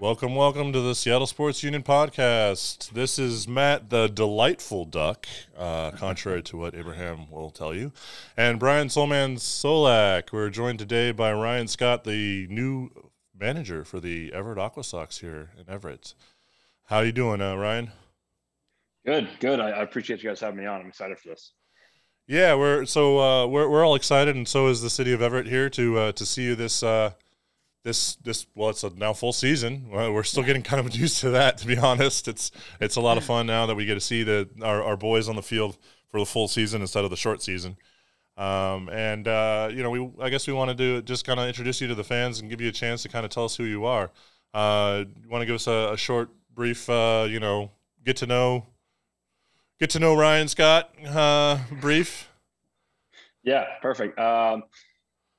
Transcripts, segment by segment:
Welcome, welcome to the Seattle Sports Union podcast. This is Matt, the delightful duck, uh, contrary to what Abraham will tell you, and Brian Soulman Solack. We're joined today by Ryan Scott, the new manager for the Everett Aqua Sox here in Everett. How you doing, uh, Ryan? Good, good. I, I, appreciate you guys having me on. I'm excited for this. Yeah, we're so uh, we're we're all excited, and so is the city of Everett here to uh, to see you this uh, this this well it's a now full season. We're still getting kind of used to that to be honest. It's it's a lot of fun now that we get to see the our, our boys on the field for the full season instead of the short season. Um, and uh, you know we i guess we want to do just kind of introduce you to the fans and give you a chance to kind of tell us who you are. Uh, you want to give us a, a short brief uh, you know get to know get to know ryan scott uh, brief? Yeah perfect. Um,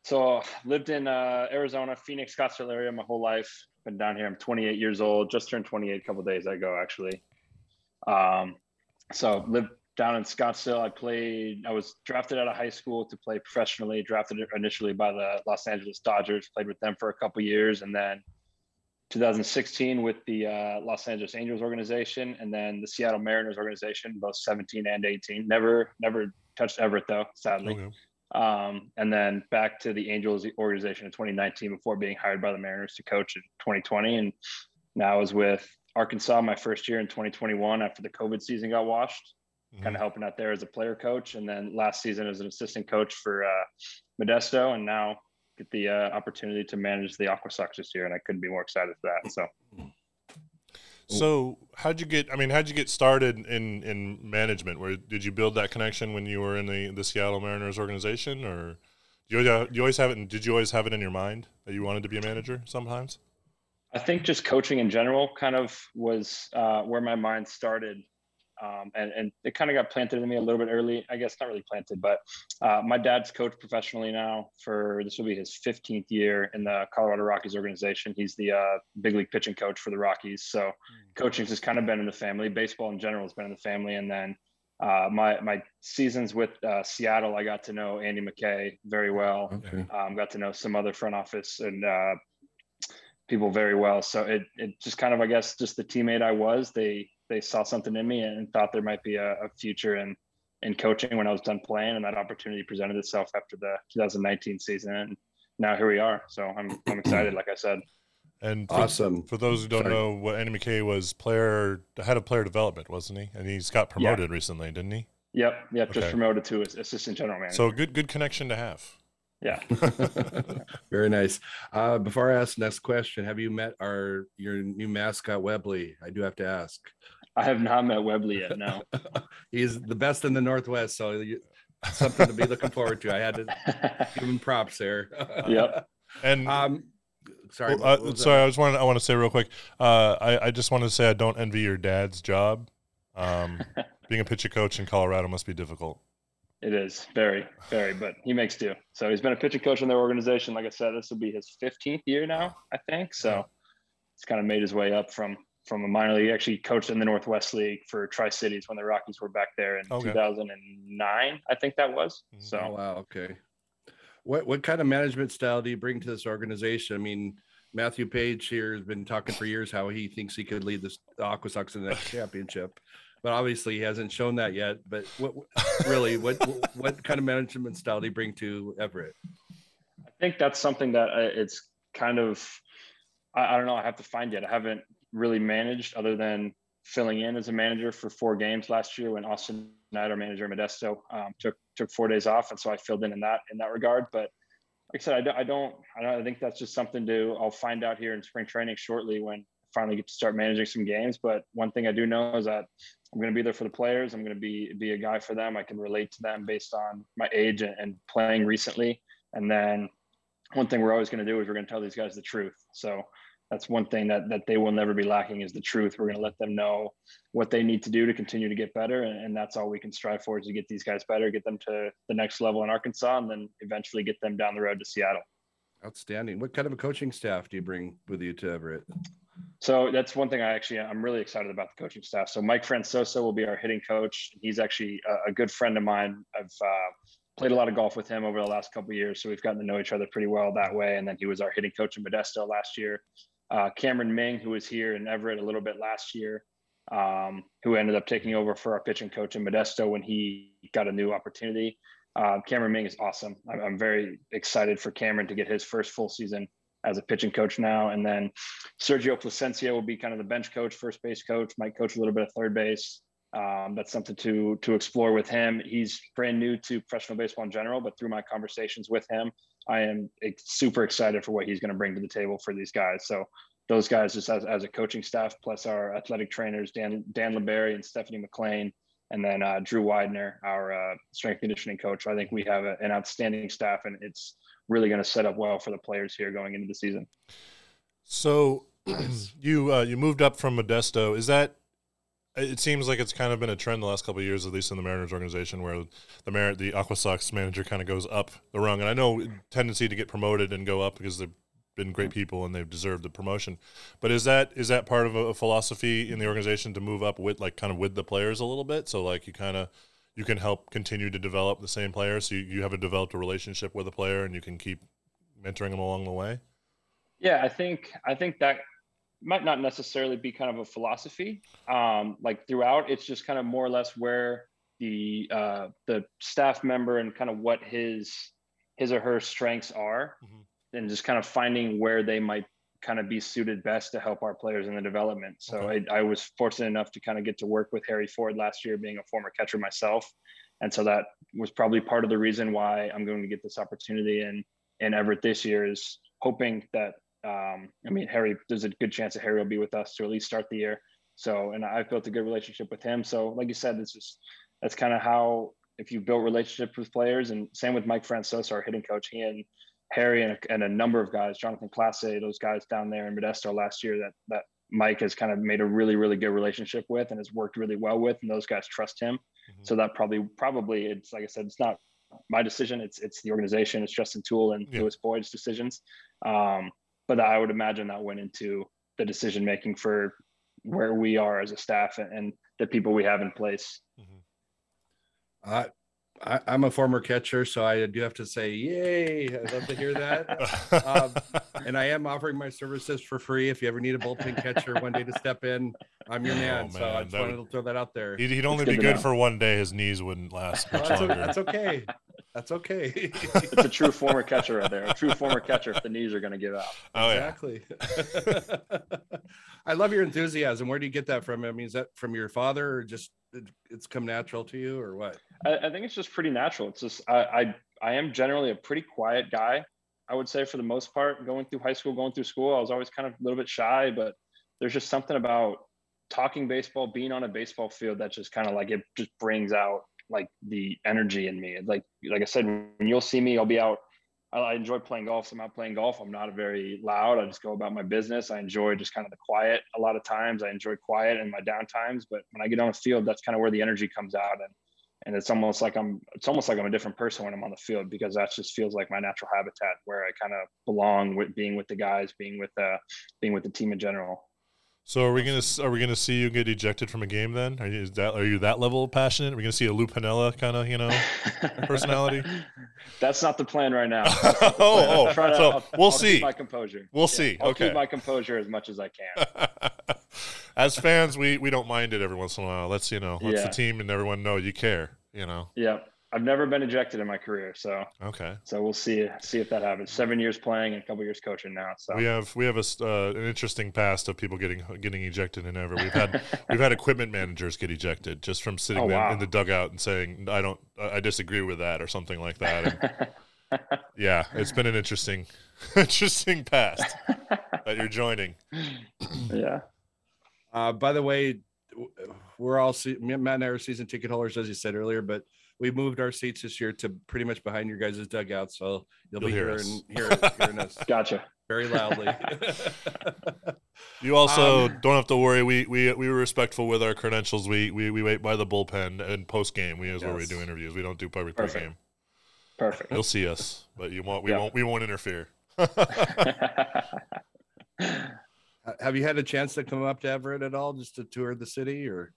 so lived in uh, Arizona, Phoenix, Scottsdale area my whole life. Been down here. I'm 28 years old. Just turned 28 a couple days ago, actually. Um, so lived down in Scottsdale. I played. I was drafted out of high school to play professionally. Drafted initially by the Los Angeles Dodgers. Played with them for a couple years, and then 2016 with the uh, Los Angeles Angels organization, and then the Seattle Mariners organization, both 17 and 18. Never, never touched Everett though, sadly. Okay um, and then back to the Angels organization in 2019 before being hired by the Mariners to coach in 2020. And now I was with Arkansas my first year in 2021 after the COVID season got washed, mm-hmm. kind of helping out there as a player coach. And then last season as an assistant coach for uh, Modesto. And now get the uh, opportunity to manage the Aqua Sox this year. And I couldn't be more excited for that. So. So, how'd you get? I mean, how'd you get started in in management? Where did you build that connection when you were in the the Seattle Mariners organization, or do you, you always have it? Did you always have it in your mind that you wanted to be a manager? Sometimes. I think just coaching in general kind of was uh, where my mind started um, and, and it kind of got planted in me a little bit early. I guess not really planted, but uh, my dad's coached professionally now for this will be his 15th year in the Colorado Rockies organization. He's the uh, big league pitching coach for the Rockies. So mm. coaching has kind of been in the family. Baseball in general has been in the family, and then uh, my my seasons with uh, Seattle, I got to know Andy McKay very well. Okay. Um, got to know some other front office and uh, people very well. So it it just kind of I guess just the teammate I was. They they saw something in me and thought there might be a, a future in in coaching when I was done playing, and that opportunity presented itself after the 2019 season, and now here we are. So I'm I'm excited, like I said. And for, awesome. For those who don't Sorry. know, what Andy McKay was player head of player development, wasn't he? And he's got promoted yeah. recently, didn't he? Yep, yep. Okay. Just promoted to assistant general manager. So good, good connection to have. Yeah. Very nice. Uh, before I ask the next question, have you met our your new mascot Webbly? I do have to ask. I have not met Webbly yet. No, he's the best in the Northwest, so you, something to be looking forward to. I had to give him props there. yep. And um, sorry, well, uh, sorry. I just wanted I want to say real quick. Uh, I I just want to say I don't envy your dad's job. Um, being a pitcher coach in Colorado must be difficult. It is very, very, but he makes do. So he's been a pitcher coach in their organization. Like I said, this will be his 15th year now, I think. So he's kind of made his way up from from a minor league. He actually coached in the Northwest League for Tri Cities when the Rockies were back there in okay. 2009, I think that was. Mm-hmm. So oh, wow, okay. What what kind of management style do you bring to this organization? I mean, Matthew Paige here has been talking for years how he thinks he could lead this the Aqua Sox in the next championship, but obviously he hasn't shown that yet. But what really what what kind of management style do you bring to Everett? I think that's something that uh, it's kind of I, I don't know. I have to find it. I haven't really managed other than filling in as a manager for four games last year when Austin Knight, our manager Modesto, um, took took four days off, and so I filled in in that in that regard. But like I said, I don't, I don't, I don't, I think that's just something to I'll find out here in spring training shortly when I finally get to start managing some games. But one thing I do know is that I'm going to be there for the players. I'm going to be be a guy for them. I can relate to them based on my age and, and playing recently. And then one thing we're always going to do is we're going to tell these guys the truth. So that's one thing that that they will never be lacking is the truth. We're going to let them know what they need to do to continue to get better, and, and, that's all we can strive for is to get these guys better, get them to the next level in Arkansas, and then eventually get them down the road to Seattle. Outstanding. What kind of a coaching staff do you bring with you to Everett? So that's one thing I actually I'm really excited about the coaching staff. So Mike Fransoso will be our hitting coach. He's actually a, a good friend of mine. I've uh, played a lot of golf with him over the last couple years, so we've gotten to know each other pretty well that way. And then he was our hitting coach in Modesto last year. Uh, Cameron Ming, who was here in Everett a little bit last year, um, who ended up taking over for our pitching coach in Modesto when he got a new opportunity. Uh, Cameron Ming is awesome. I'm, I'm, very excited for Cameron to get his first full season as a pitching coach now. And then Sergio Placencia will be kind of the bench coach, first base coach, might coach a little bit of third base. Um, that's something to to explore with him. He's brand new to professional baseball in general, but through my conversations with him, I am super excited for what he's going to bring to the table for these guys. So those guys, just as, as a coaching staff, plus our athletic trainers, Dan Dan LeBerry and Stephanie McLean, and then uh, Drew Widener, our uh, strength conditioning coach. I think we have a, an outstanding staff, and it's really going to set up well for the players here going into the season. So, you uh, you moved up from Modesto. Is that it seems like it's kind of been a trend the last couple of years, at least in the Mariners organization, where the Mar- the Aqua Sox manager kind of goes up the rung. And I know tendency to get promoted and go up because they've been great mm-hmm. people and they've deserved the promotion. But is that is that part of a, philosophy in the organization to move up with like kind of with the players a little bit? So like you kind of you can help continue to develop the same players. So you, you have a developed a relationship with a player and you can keep mentoring them along the way. Yeah, I think I think that might not necessarily be kind of a philosophy um, like throughout it's just kind of more or less where the uh, the staff member and kind of what his his or her strengths are mm-hmm. and just kind of finding where they might kind of be suited best to help our players in the development so okay. I, I was fortunate enough to kind of get to work with harry ford last year being a former catcher myself and so that was probably part of the reason why i'm going to get this opportunity in in everett this year is hoping that um, I mean, Harry, there's a good chance that Harry will be with us to at least start the year. So, and I've built a good relationship with him. So, like you said, this is that's kind of how if you build relationships with players, and same with Mike Fransoso, our hitting coach, he and Harry and a, and a number of guys, Jonathan Clase, those guys down there in Modesto last year that that Mike has kind of made a really really good relationship with and has worked really well with, and those guys trust him. Mm-hmm. So that probably probably it's like I said, it's not my decision. It's it's the organization. It's Justin Toole and yeah. Louis Boyd's decisions. Um, but I would imagine that went into the decision making for where we are as a staff and, and the people we have in place. Mm-hmm. Uh, I, am a former catcher, so I do have to say, yay! I'd love to hear that. um, and I am offering my services for free. If you ever need a bullpen catcher one day to step in, I'm your man. Oh, man. So I just that wanted would, to throw that out there. He'd, he'd only be good, good for one day. His knees wouldn't last much that's longer. That's okay. That's okay. it's a true former catcher right there. A true former catcher if the knees are going to give out. Oh, exactly. Yeah. I love your enthusiasm. Where do you get that from? I mean, is that from your father or just it's come natural to you or what? I, I think it's just pretty natural. It's just, I, I, I am generally a pretty quiet guy. I would say for the most part, going through high school, going through school, I was always kind of a little bit shy, but there's just something about talking baseball, being on a baseball field that just kind of like it just brings out like the energy in me. Like like I said, when you'll see me, I'll be out. I, enjoy playing golf. So I'm out playing golf. I'm not very loud. I just go about my business. I enjoy just kind of the quiet. A lot of times, I enjoy quiet in my down times. But when I get on the field, that's kind of where the energy comes out, and and it's almost like I'm it's almost like I'm a different person when I'm on the field because that just feels like my natural habitat where I kind of belong with being with the guys, being with uh being with the team in general. So are we gonna are we gonna see you get ejected from a game then? Are you that are you that level of passionate? Are we gonna see a Lou Piniella kind of you know personality? That's not the plan right now. oh, oh. To, so I'll, we'll I'll see. my composure. We'll yeah, see. I'll okay. keep my composure as much as I can. as fans, we we don't mind it every once in a while. Let's you know, let yeah. the team and everyone know you care. You know. Yeah. I've never been ejected in my career, so okay. So we'll see see if that happens. Seven years playing and a couple years coaching now. So we have we have a uh, an interesting past of people getting getting ejected and ever. We've had we've had equipment managers get ejected just from sitting oh, wow. in the dugout and saying I don't I disagree with that or something like that. And, yeah, it's been an interesting interesting past that you're joining. Yeah. Uh, by the way, we're all see- Matt and I are season ticket holders, as you said earlier, but we moved our seats this year to pretty much behind your guys' dugout, so you'll, you'll be hear hearing, hear, hearing us. Gotcha. Very loudly. you also um, don't have to worry. We we we were respectful with our credentials. We we, we wait by the bullpen and post game. We is yes. where we do interviews. We don't do public pre game. Perfect. You'll see us, but you won't. We yep. won't. We won't interfere. have you had a chance to come up to Everett at all, just to tour the city, or?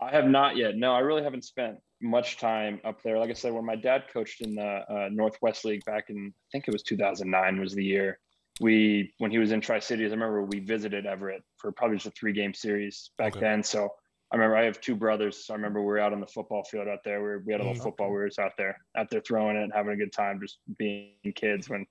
I have not yet. No, I really haven't spent much time up there. Like I said, when my dad coached in the uh, Northwest League back in, I think it was 2009 was the year. we when he was in Tri Cities, I remember we visited Everett for probably just a three game series back Okay. then. So I remember I have two brothers. So I remember we were out on the football field out there. We, were, we had a little football. We were just out there, out there throwing it, and having a good time, just being kids. When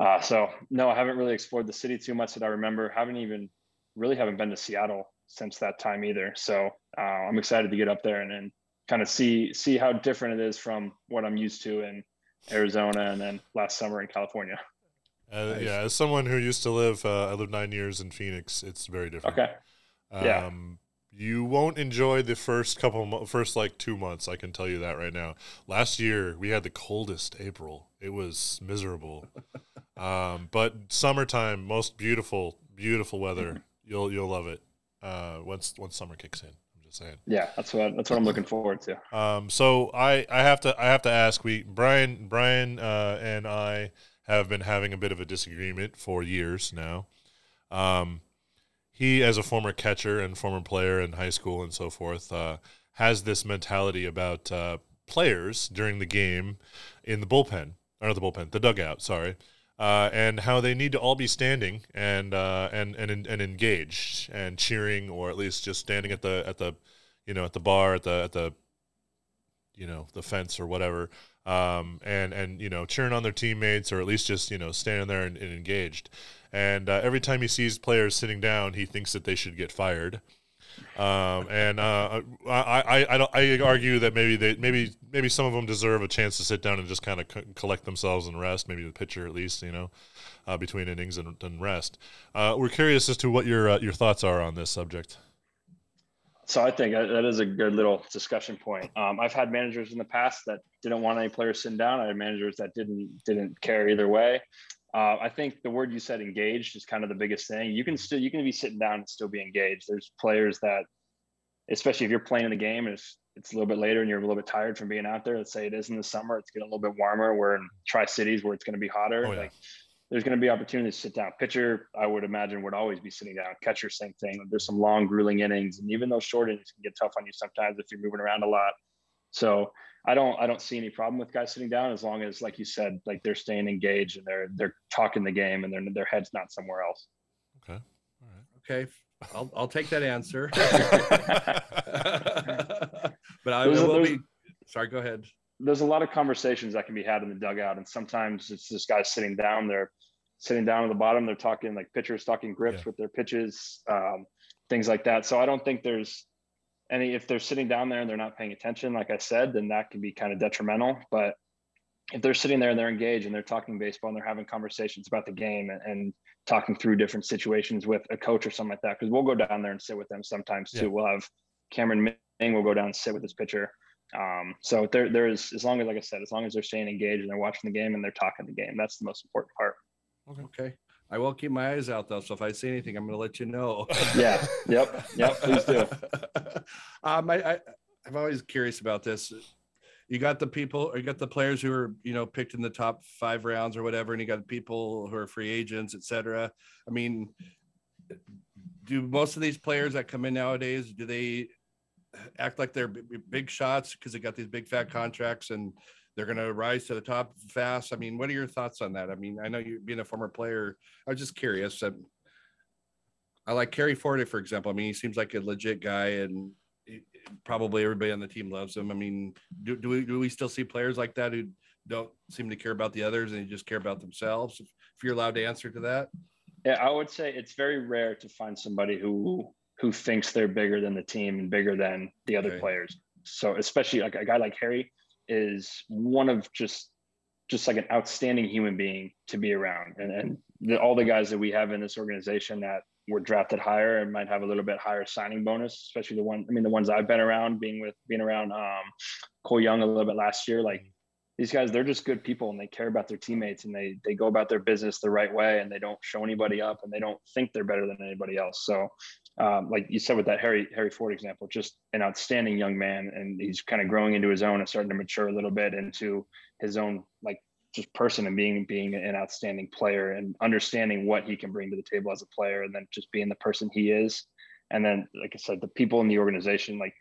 uh, so no, I haven't really explored the city too much that I remember. Haven't even really haven't been to Seattle since that time either. So uh, I'm excited to get up there and then kind of see see how different it is from what I'm used to in Arizona and then last summer in California. Uh, Nice. Yeah, as someone who used to live, uh, I lived nine years in Phoenix. It's very different. Okay. yeah. Um, you won't enjoy the first couple, mo- first like two months. I can tell you that right now. Last year we had the coldest April. It was miserable. um, but summertime, most beautiful, beautiful weather. You'll you'll love it. Uh, once once summer kicks in. Just saying. Yeah, that's what that's what I'm looking forward to. Um, so I, I have to I have to ask we Brian Brian uh, and I have been having a bit of a disagreement for years now. Um, he, as a former catcher and former player in high school and so forth, uh, has this mentality about uh, players during the game in the bullpen or not the bullpen, the dugout. Sorry. Uh, and how they need to all be standing and uh, and and and engaged and cheering, or at least just standing at the at the you know at the bar at the at the you know the fence or whatever um, and and you know cheering on their teammates or at least just you know standing there and, and engaged. And uh, every time he sees players sitting down he thinks that they should get fired um, and uh, I, I, I, I argue that maybe they maybe maybe some of them deserve a chance to sit down and just kind of co- collect themselves and rest maybe the pitcher at least you know uh, between innings and, and rest uh, we're curious as to what your uh, your thoughts are on this subject So I think that is a good little discussion point. Um, I've had managers in the past that didn't want any players sitting down. I had managers that didn't didn't care either way. Uh, I think the word you said engaged is kind of the biggest thing. You can still you can be sitting down and still be engaged. There's players that, especially if you're playing in the game and it's it's a little bit later and you're a little bit tired from being out there. Let's say it is in the summer, it's getting a little bit warmer. We're in Tri Cities where it's going to be hotter. Oh, yeah. Like there's going to be opportunities to sit down. Pitcher, I would imagine, would always be sitting down. Catcher, same thing. There's some long, grueling innings, and even those short innings can get tough on you sometimes if you're moving around a lot. So I don't, I don't see any problem with guys sitting down as long as, like you said, like they're staying engaged and they're they're talking the game and their their head's not somewhere else. okay all right Okay, I'll I'll take that answer. but I will be. Sorry, go ahead. there's a lot of conversations that can be had in the dugout, and sometimes it's just guys sitting down. They're sitting down at the bottom. They're talking like pitchers talking grips Yeah. with their pitches, um, things like that. So I don't think there's any. If they're sitting down there and they're not paying attention, like I said, then that can be kind of detrimental. But if they're sitting there and they're engaged and they're talking baseball and they're having conversations about the game and, and talking through different situations with a coach or something like that, because we'll go down there and sit with them sometimes too. Yeah. We'll have Cameron Ming will go down and sit with his pitcher. Um, so there, there is, as long as, like I said, as long as they're staying engaged and they're watching the game and they're talking the game, that's the most important part. Okay, I will keep my eyes out though. So if I see anything, I'm going to let you know. Yeah. Yep. Yep. Please do. um, I, I I'm always curious about this. You got the people, or you got the players who are you know picked in the top five rounds or whatever, and you got people who are free agents, etc. I mean, do most of these players that come in nowadays do they act like they're b- big shots because they got these big fat contracts and they're going to rise to the top fast? I mean, what are your thoughts on that? I mean, I know you being a former player, I was just curious. Um, I like Harry Ford, for example. I mean, he seems like a legit guy, and he- probably everybody on the team loves him. I mean, do, do we do we still see players like that who don't seem to care about the others and just care about themselves? If, if you're allowed to answer to that, Yeah. I would say it's very rare to find somebody who, who thinks they're bigger than the team and bigger than the other Okay. players. So especially like a guy like Harry is one of just, just like an outstanding human being to be around. And, and the, all the guys that we have in this organization that were drafted higher and might have a little bit higher signing bonus, especially the one, I mean, the ones I've been around being with, being around um, Cole Young a little bit last year, like these guys, they're just good people and they care about their teammates and they, they go about their business the right way and they don't show anybody up and they don't think they're better than anybody else. So um, like you said with that Harry, Harry Ford example, just an outstanding young man. And he's kind of growing into his own and starting to mature a little bit into his own, like just person and being being an outstanding player and understanding what he can bring to the table as a player and then just being the person he is. And then like i said the people in the organization like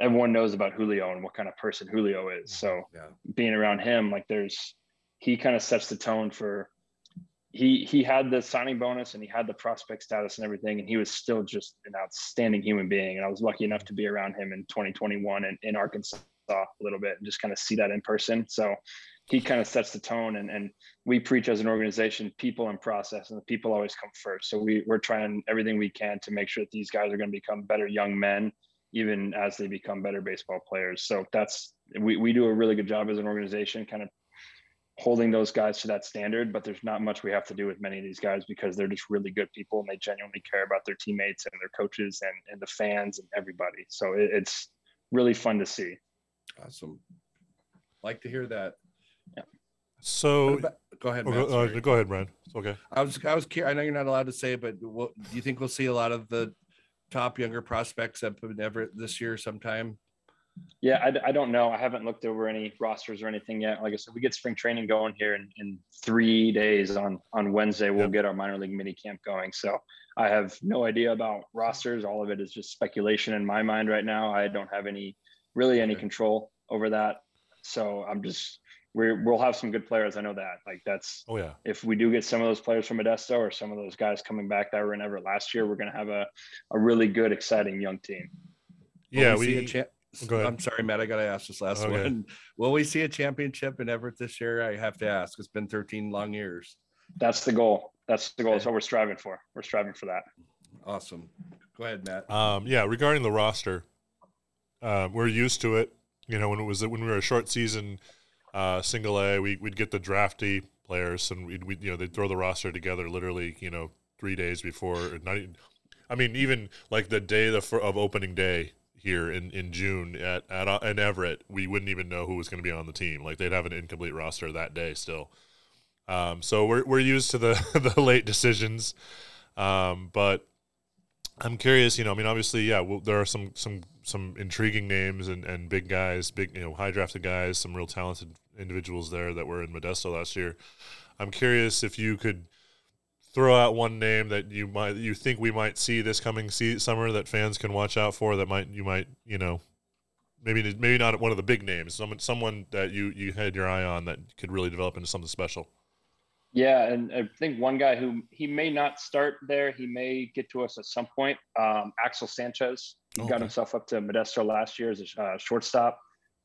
everyone knows about julio and what kind of person julio is. So yeah, being around him like there's he kind of sets the tone for he he had the signing bonus and he had the prospect status and everything, and he was still just an outstanding human being. And I was lucky enough to be around him in 2021 in, in Arkansas a little bit and just kind of see that in person. So he kind of sets the tone and, and we preach as an organization people and process and the people always come first so we, we're trying everything we can to make sure that these guys are going to become better young men even as they become better baseball players so that's we, we do a really good job as an organization kind of holding those guys to that standard but there's not much we have to do with many of these guys because they're just really good people and they genuinely care about their teammates and their coaches and, and the fans and everybody so it, it's really fun to see awesome like to hear that yeah. So go ahead. Oh, Matt, go, uh, go, ahead, Brian. It's okay. I was I was curious. I know you're not allowed to say it, but what, do you think we'll see a lot of the top younger prospects up in Everett this year sometime? Yeah, I, I, don't know. I haven't looked over any rosters or anything yet. Like I said, we get spring training going here in, in three days on on Wednesday. We'll yep. get our minor league mini camp going. So I have no idea about rosters. All of it is just speculation in my mind right now. I don't have any really any control over that. So I'm just we will have some good players. I know that. Like that's. Oh yeah. If we do get some of those players from Modesto or some of those guys coming back that were in Everett last year, we're going to have a a really good, exciting young team. Yeah, we. we cha- Go ahead. I'm sorry, Matt. I got to ask this last okay. one. Will we see a championship in Everett this year? I have to ask. It's been 13 long years. That's the goal. That's the goal. That's what we're striving for. We're striving for that. Awesome. Go ahead, Matt. Um, yeah, regarding the roster, uh, we're used to it. You know, when it was when we were a short season uh, single A, we, would get the drafty players, and we'd, we'd, you know they'd throw the roster together literally you know three days before. Not even, I mean even like the day of, of opening day here in, in June at at uh, in Everett, we wouldn't even know who was going to be on the team. Like they'd have an incomplete roster that day still. Um, so we're we're used to the the late decisions, um, but I'm curious. You know, I mean, obviously, yeah, well, there are some some some intriguing names and, and big guys, big you know high drafted guys, some real talented individuals there that were in Modesto last year. I'm curious if you could throw out one name that you might you think we might see this coming see, summer that fans can watch out for that might you might you know maybe maybe not one of the big names someone someone that you you had your eye on that could really develop into something special. Yeah, and I think one guy who he may not start there, he may get to us at some point. Um, Axel Sanchez, he okay. got himself up to Modesto last year as a uh, shortstop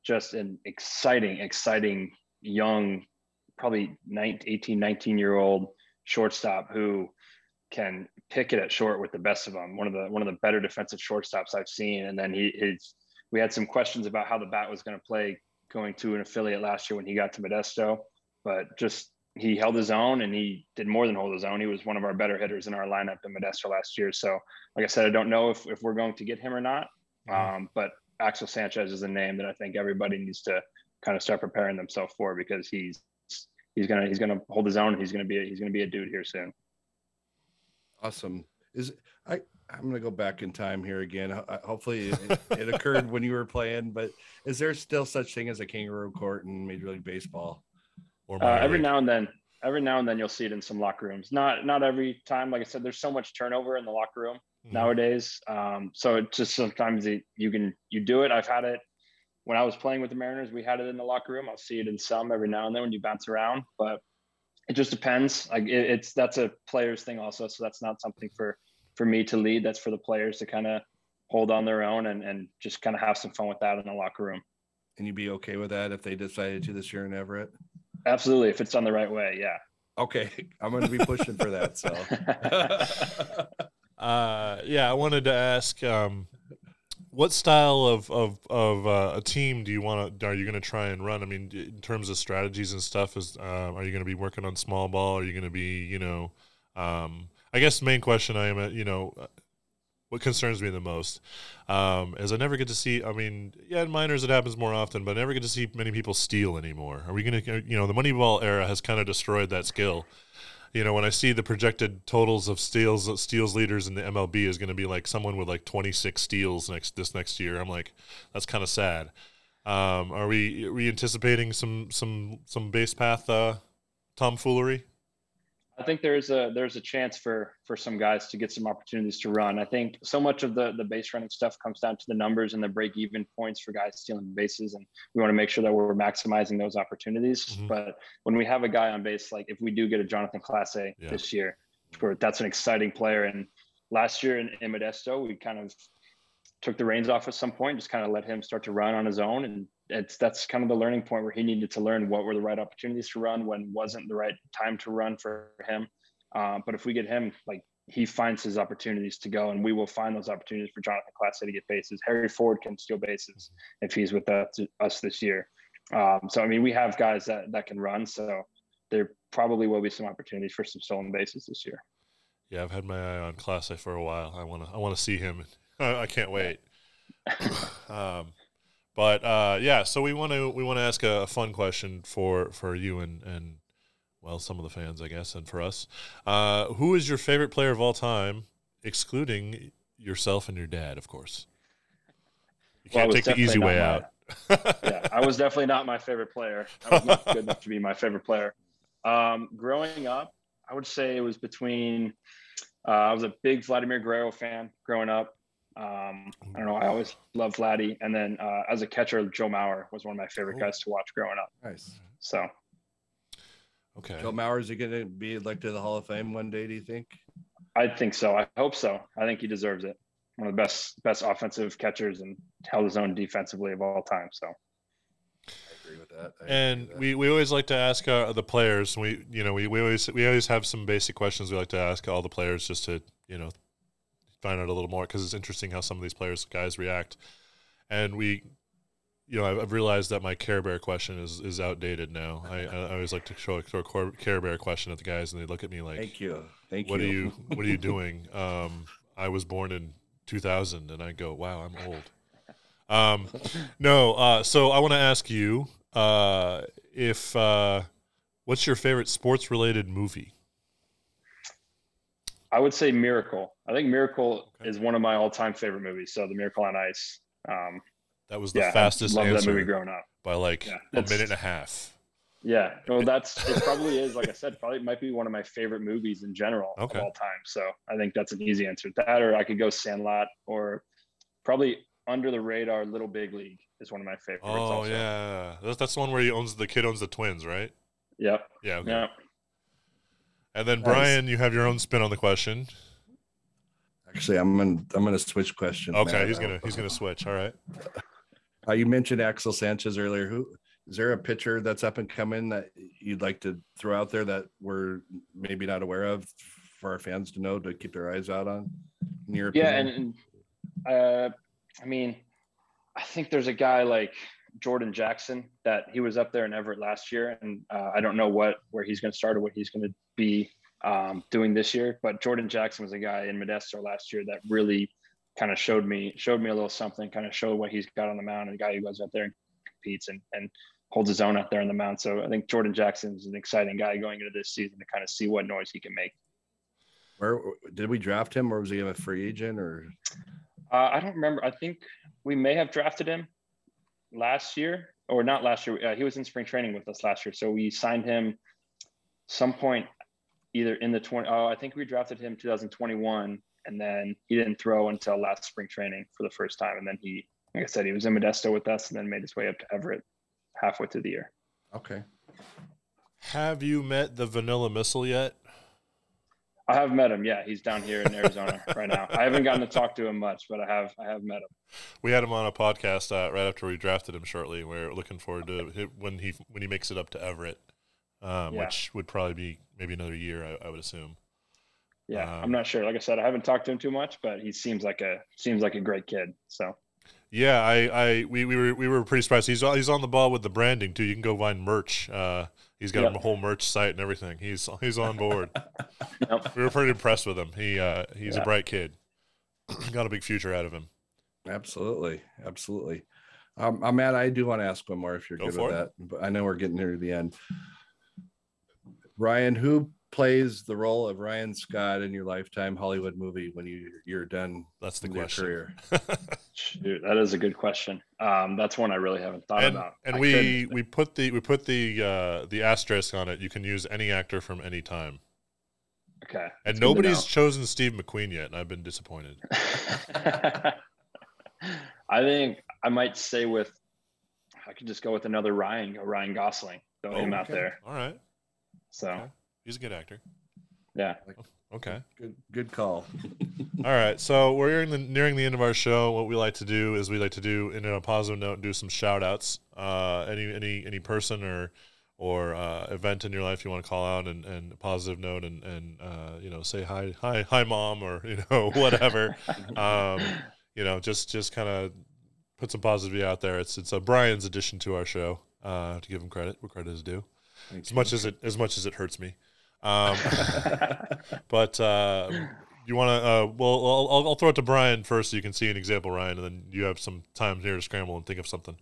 just an exciting, exciting young, probably 19, 18, 19 year old shortstop who can pick it at short with the best of them. One of the one of the better defensive shortstops I've seen. And then he his we had some questions about how the bat was going to play going to an affiliate last year when he got to Modesto, but just he held his own and he did more than hold his own. He was one of our better hitters in our lineup in Modesto last year. So, like I said, I don't know if, if we're going to get him or not. Mm-hmm. Um, but Axel Sanchez is a name that I think everybody needs to kind of start preparing themselves for because he's he's gonna he's gonna hold his own. He's gonna be a, he's gonna be a dude here soon. Awesome. Is I I'm gonna go back in time here again. Hopefully it, it occurred when you were playing, but is there still such thing as a kangaroo court in Major League Baseball? Or uh, every now and then, every now and then you'll see it in some locker rooms. Not not every time. Like I said, there's so much turnover in the locker room mm-hmm. nowadays. Um, so it just sometimes it, you can you do it. I've had it when I was playing with the Mariners. We had it in the locker room. I'll see it in some every now and then when you bounce around, but it just depends. Like it, it's that's a players thing also. So that's not something for for me to lead. That's for the players to kind of hold on their own and and just kind of have some fun with that in the locker room. And you'd be okay with that if they decided to this year in Everett? Absolutely, if it's done the right way, yeah. Okay, I'm going to be pushing for that. So Uh, yeah, I wanted to ask, um, what style of of, of uh, a team do you want to? Are you going to try and run? I mean, in terms of strategies and stuff, is uh, are you going to be working on small ball? Are you going to be, you know, um, I guess the main question I am, at, you know, uh, what concerns me the most um, is I never get to see. I mean, yeah, in minors it happens more often, but I never get to see many people steal anymore. Are we going to, you know, the Moneyball era has kind of destroyed that skill you know, when I see the projected totals of steals steals leaders in the MLB is going to be like someone with like 26 steals next this next year, I'm like, that's kind of sad. Um, are we are we anticipating some some some base path uh, tomfoolery? I think there's a there's a chance for for some guys to get some opportunities to run. I think so much of the the base running stuff comes down to the numbers and the break even points for guys stealing bases, and we want to make sure that we're maximizing those opportunities. Mm-hmm. But when we have a guy on base, like if we do get a Jonathan Clase yeah. this year, that's an exciting player. And last year in, in Modesto, we kind of took the reins off at some point, just kind of let him start to run on his own and it's that's kind of the learning point where he needed to learn what were the right opportunities to run when wasn't the right time to run for him. Uh, but if we get him, like he finds his opportunities to go, and we will find those opportunities for Jonathan Clase to get bases. Harry Ford can steal bases if he's with us, this year. Um, so I mean, we have guys that that can run, so there probably will be some opportunities for some stolen bases this year. Yeah, I've had my eye on Clase for a while. I want to I want to see him. I can't wait. um, but uh, yeah, so we want to we want to ask a, a, fun question for for you and and well some of the fans, I guess, and for us. Uh, who is your favorite player of all time, excluding yourself and your dad, of course? You can't well, take the easy way my, out. yeah, I was definitely not my favorite player. I was not good enough to be my favorite player. Um, growing up, I would say it was between. Uh, I was a big Vladimir Guerrero fan growing up. Um, I don't know. I always loved Vladdy. And then uh, as a catcher, Joe Mauer was one of my favorite guys to watch growing up. Nice. So. Okay. Joe Mauer is he going to be elected to the Hall of Fame one day? Do you think? I think so. I hope so. I think he deserves it. One of the best best offensive catchers and held his own defensively of all time. So. I agree with that. and that. we, we always like to ask uh, the players. We you know we, we always we always have some basic questions we like to ask all the players just to you know find out a little more because it's interesting how some of these players guys react. And we, you know, I've, I've realized that my Care Bear question is is outdated now. I, I always like to show, throw a Care Bear question at the guys, and they look at me like, "Thank you, thank what you." What are you What are you doing? Um, I was born in 2000, and I go, "Wow, I'm old." Um, no, uh, so I want to ask you uh, if uh, what's your favorite sports related movie? I would say Miracle. I think Miracle okay. is one of my all-time favorite movies. So The Miracle on Ice. Um, that was the yeah, fastest answer that movie growing up by like yeah, a minute and a half. Yeah, well, that's it. Probably is like I said. Probably might be one of my favorite movies in general okay. of all time. So I think that's an easy answer. That, or I could go Sandlot, or probably Under the Radar, Little Big League is one of my favorites. Oh also. yeah, that's that's the one where he owns the kid owns the twins, right? Yep. Yeah. Okay. Yep. And then Brian, you have your own spin on the question. Actually, I'm gonna I'm gonna switch questions. Okay, Matt. he's gonna he's gonna switch. All right. Uh, you mentioned Axel Sanchez earlier. Who is there a pitcher that's up and coming that you'd like to throw out there that we're maybe not aware of for our fans to know to keep their eyes out on? In your yeah, and, and uh, I mean, I think there's a guy like Jordan Jackson that he was up there in Everett last year, and uh, I don't know what where he's going to start or what he's going to be um, doing this year. But Jordan Jackson was a guy in Modesto last year that really kind of showed me showed me a little something, kind of showed what he's got on the mound, and a guy who goes out there and competes and and holds his own out there on the mound. So I think Jordan Jackson is an exciting guy going into this season to kind of see what noise he can make. Where did we draft him, or was he a free agent, or? Uh, I don't remember. I think we may have drafted him last year, or not last year. Uh, he was in spring training with us last year, so we signed him some point either in the 20. Oh, I think we drafted him 2021, and then he didn't throw until last spring training for the first time, and then he, like I said, he was in Modesto with us, and then made his way up to Everett halfway through the year. Okay. Have you met the Vanilla Missile yet? I have met him. Yeah, he's down here in Arizona right now. I haven't gotten to talk to him much, but I have. I have met him. We had him on a podcast uh, right after we drafted him. Shortly, we're looking forward to when he when he makes it up to Everett, um, yeah. which would probably be maybe another year. I, I would assume. Yeah, um, I'm not sure. Like I said, I haven't talked to him too much, but he seems like a seems like a great kid. So. Yeah, I, I we, we were we were pretty surprised. He's he's on the ball with the branding too. You can go find merch. Uh, He's got yep. a whole merch site and everything. He's he's on board. yep. We were pretty impressed with him. He uh, he's yeah. a bright kid. got a big future out of him. Absolutely, absolutely. Um, I'm Matt. I do want to ask one more if you're Go good with it. that. But I know we're getting near the end. Ryan, who plays the role of Ryan Scott in your lifetime Hollywood movie when you you're done? That's the question. Career? Shoot, that is a good question. Um, that's one I really haven't thought and, about. And I we we put the we put the uh, the asterisk on it. You can use any actor from any time. Okay. And nobody's chosen Steve McQueen yet, and I've been disappointed. I think I might say with I could just go with another Ryan, go Ryan Gosling, throw Oh, him out there. All right. So Okay. He's a good actor. yeah, Okay. Good, good call. All right. So we're nearing the, nearing the end of our show. What we like to do is we like to do, in a positive note, do some shout outs. Uh, any any any person or or uh, event in your life you want to call out and, and a positive note and and uh, you know say hi hi hi mom or you know whatever. um, you know just just kind of put some positivity out there. It's it's a Brian's addition to our show. Uh, to give him credit where credit is due. As much as it as much as it hurts me. Um, but uh, you want to? Uh, well, I'll, I'll- I'll throw it to Brian first, so you can see an example, Ryan, and then you have some time here to scramble and think of something.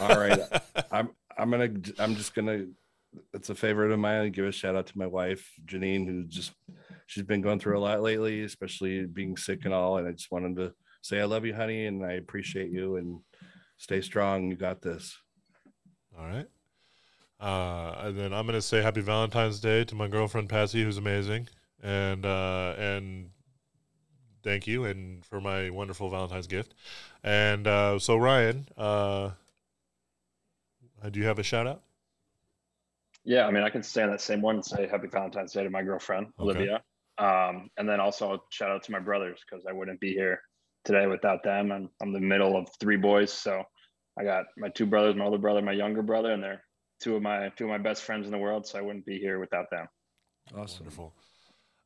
All right. I'm I'm gonna I'm just gonna it's a favorite of mine. Give a shout out to my wife, Janine, who just she's been going through a lot lately, especially being sick and all. And I just wanted to say I love you, honey, and I appreciate you and stay strong. You got this. All right. Uh, and then I'm gonna say Happy Valentine's Day to my girlfriend Patsy, who's amazing, and uh, and thank you, and for my wonderful Valentine's gift. And uh, so Ryan, uh, do you have a shout out? yeah. I mean, I can stay on that same one and say Happy Valentine's Day to my girlfriend Okay. Olivia, um, and then also shout out to my brothers because I wouldn't be here today without them. And I'm the middle of three boys, so I got my two brothers, my older brother, my younger brother, and they're two of my two of my best friends in the world. So I wouldn't be here without them. Awesome. Wonderful.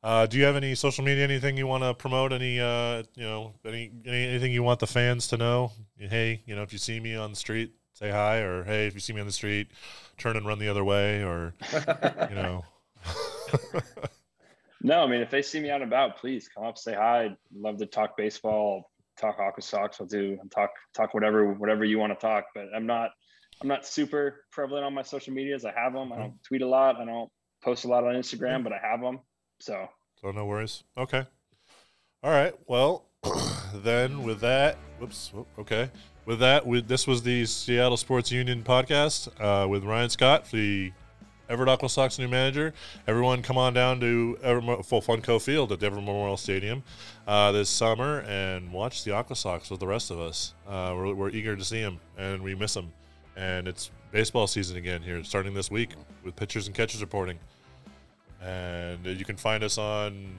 Uh, do you have any social media? Anything you want to promote? Any uh, you know, any, any anything you want the fans to know? Hey, you know, if you see me on the street, say hi, or hey, if you see me on the street, turn and run the other way, or you know. No, I mean, if they see me out and about, please come up, say hi. I'd love to talk baseball, talk Aqua Sox. I'll do talk talk whatever whatever you want to talk. But I'm not I'm not super prevalent on my social medias. I have them. I don't tweet a lot. I don't post a lot on Instagram, but I have them. So So no worries. Okay. All right. Well, then with that, whoops. Okay. With that, with this was the Seattle Sports Union podcast uh, with Ryan Scott, the Everett Aqua Sox new manager. Everyone, come on down to Everett, Full Funko Field at the Everett Memorial Stadium uh, this summer and watch the Aqua Sox with the rest of us. Uh, we're, we're eager to see them, and we miss them. And it's baseball season again here, starting this week with pitchers and catchers reporting. And you can find us on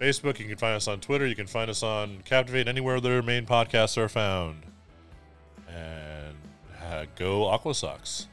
Facebook. You can find us on Twitter. You can find us on Captivate, anywhere their main podcasts are found. And uh, go Aqua Sox.